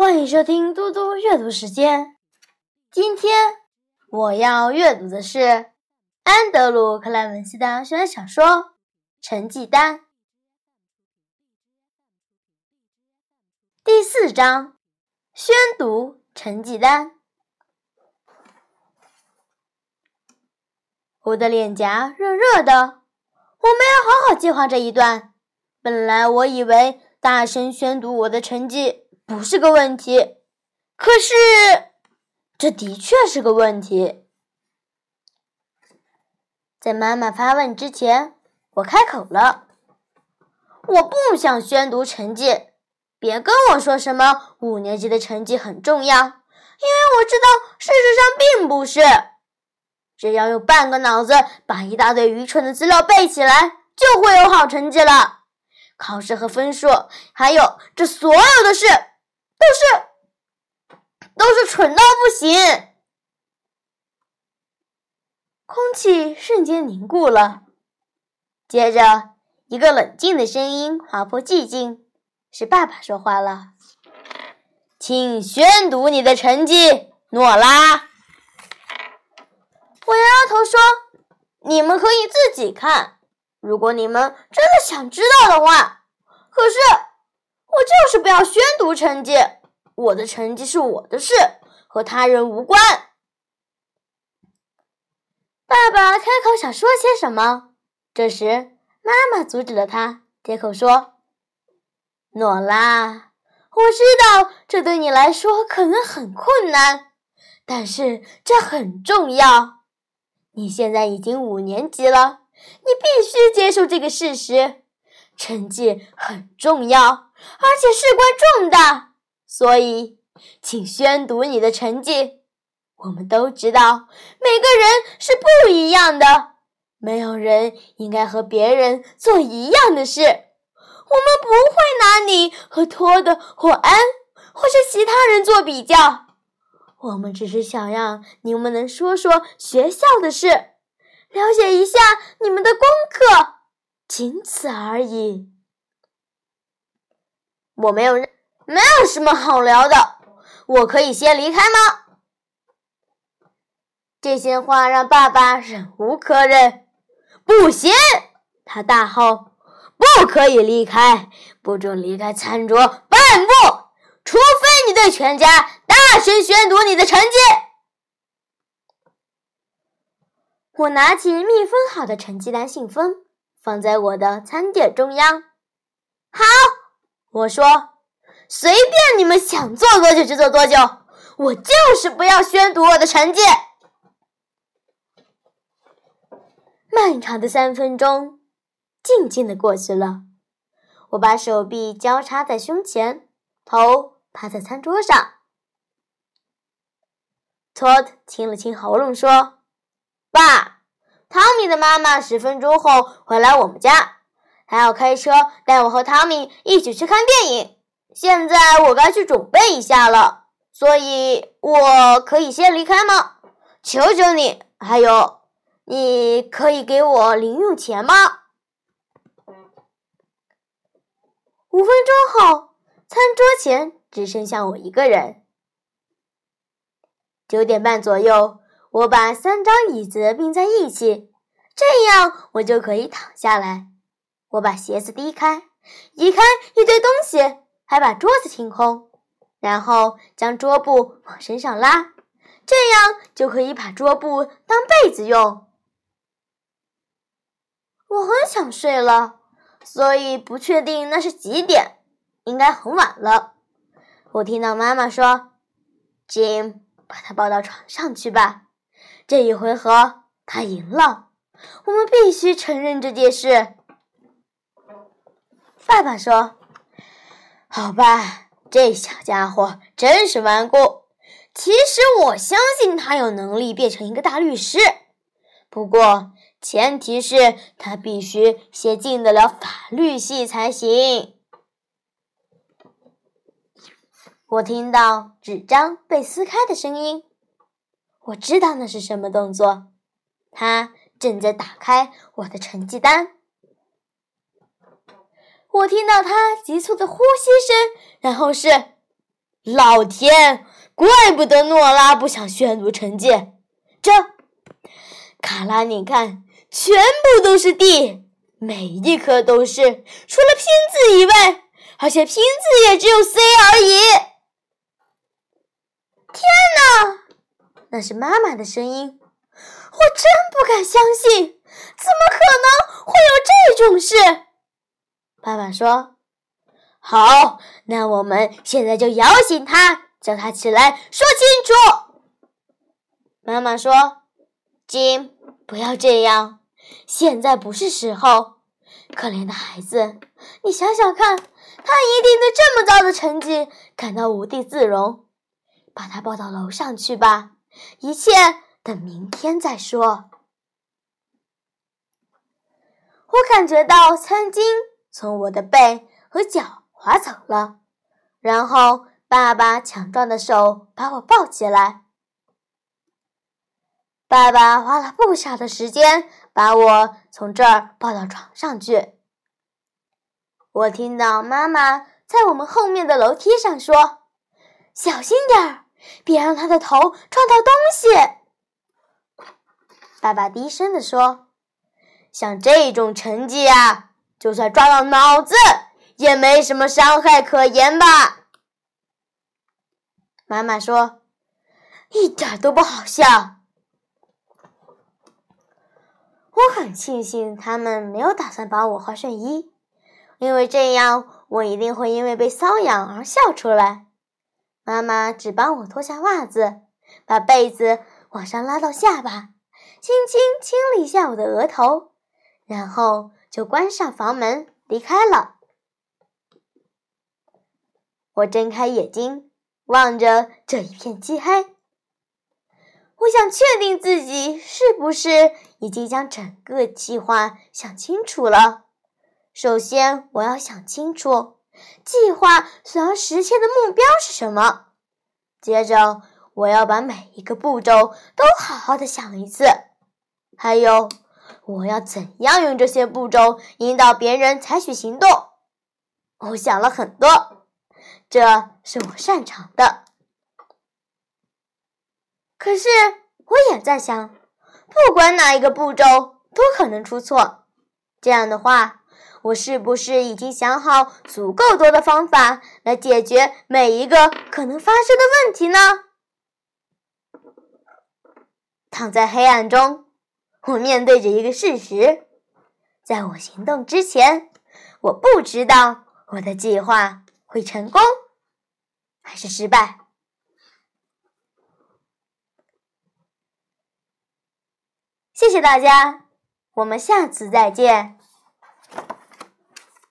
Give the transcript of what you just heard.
欢迎收听嘟嘟阅读时间。今天我要阅读的是安德鲁·克莱文斯的悬小说《成绩单》第四章：宣读成绩单。我的脸颊热热的，我没有好好计划这一段。本来我以为大声宣读我的成绩。不是个问题，可是这的确是个问题。在妈妈发问之前，我开口了：“我不想宣读成绩，别跟我说什么五年级的成绩很重要，因为我知道事实上并不是。只要用半个脑子把一大堆愚蠢的资料背起来，就会有好成绩了。考试和分数，还有这所有的事。”都是，都是蠢到不行。空气瞬间凝固了，接着一个冷静的声音划破寂静，是爸爸说话了：“请宣读你的成绩，诺拉。”我摇摇头说：“你们可以自己看，如果你们真的想知道的话。可是。”我就是不要宣读成绩，我的成绩是我的事，和他人无关。爸爸开口想说些什么，这时妈妈阻止了他，接口说：“诺拉，我知道这对你来说可能很困难，但是这很重要。你现在已经五年级了，你必须接受这个事实，成绩很重要。”而且事关重大，所以请宣读你的成绩。我们都知道，每个人是不一样的，没有人应该和别人做一样的事。我们不会拿你和托德或安或是其他人做比较。我们只是想让你们能说说学校的事，了解一下你们的功课，仅此而已。我没有任，没有什么好聊的。我可以先离开吗？这些话让爸爸忍无可忍。不行！他大吼：“不可以离开，不准离开餐桌半步，除非你对全家大声宣读你的成绩。”我拿起密封好的成绩单信封，放在我的餐点中央。好。我说：“随便你们想做多久就做多久，我就是不要宣读我的成绩。”漫长的三分钟静静的过去了，我把手臂交叉在胸前，头趴在餐桌上。托特清了清喉咙说：“爸，汤米的妈妈十分钟后会来我们家。”还要开车带我和汤米一起去看电影。现在我该去准备一下了，所以我可以先离开吗？求求你！还有，你可以给我零用钱吗？五分钟后，餐桌前只剩下我一个人。九点半左右，我把三张椅子并在一起，这样我就可以躺下来。我把鞋子低开，移开一堆东西，还把桌子清空，然后将桌布往身上拉，这样就可以把桌布当被子用。我很想睡了，所以不确定那是几点，应该很晚了。我听到妈妈说：“Jim，把他抱到床上去吧。”这一回合他赢了，我们必须承认这件事。爸爸说：“好吧，这小家伙真是顽固。其实我相信他有能力变成一个大律师，不过前提是他必须先进得了法律系才行。”我听到纸张被撕开的声音，我知道那是什么动作。他正在打开我的成绩单。我听到他急促的呼吸声，然后是老天，怪不得诺拉不想宣读成绩。这，卡拉，你看，全部都是 D，每一颗都是，除了拼字以外，而且拼字也只有 C 而已。天哪，那是妈妈的声音，我真不敢相信，怎么可能会有这种事？爸爸说。好，那我们现在就摇醒他，叫他起来说清楚。妈妈说：“金，不要这样，现在不是时候。可怜的孩子，你想想看，他一定对这么糟的成绩感到无地自容。把他抱到楼上去吧，一切等明天再说。”我感觉到曾经从我的背和脚。滑走了，然后爸爸强壮的手把我抱起来。爸爸花了不少的时间把我从这儿抱到床上去。我听到妈妈在我们后面的楼梯上说：“小心点儿，别让他的头撞到东西。”爸爸低声地说：“像这种成绩啊，就算撞到脑子。”也没什么伤害可言吧？妈妈说：“一点都不好笑。”我很庆幸他们没有打算帮我换睡衣，因为这样我一定会因为被瘙痒而笑出来。妈妈只帮我脱下袜子，把被子往上拉到下巴，轻轻亲了一下我的额头，然后就关上房门离开了。我睁开眼睛，望着这一片漆黑。我想确定自己是不是已经将整个计划想清楚了。首先，我要想清楚计划所要实现的目标是什么。接着，我要把每一个步骤都好好的想一次。还有，我要怎样用这些步骤引导别人采取行动？我想了很多。这是我擅长的，可是我也在想，不管哪一个步骤都可能出错。这样的话，我是不是已经想好足够多的方法来解决每一个可能发生的问题呢？躺在黑暗中，我面对着一个事实：在我行动之前，我不知道我的计划。会成功还是失败？谢谢大家，我们下次再见。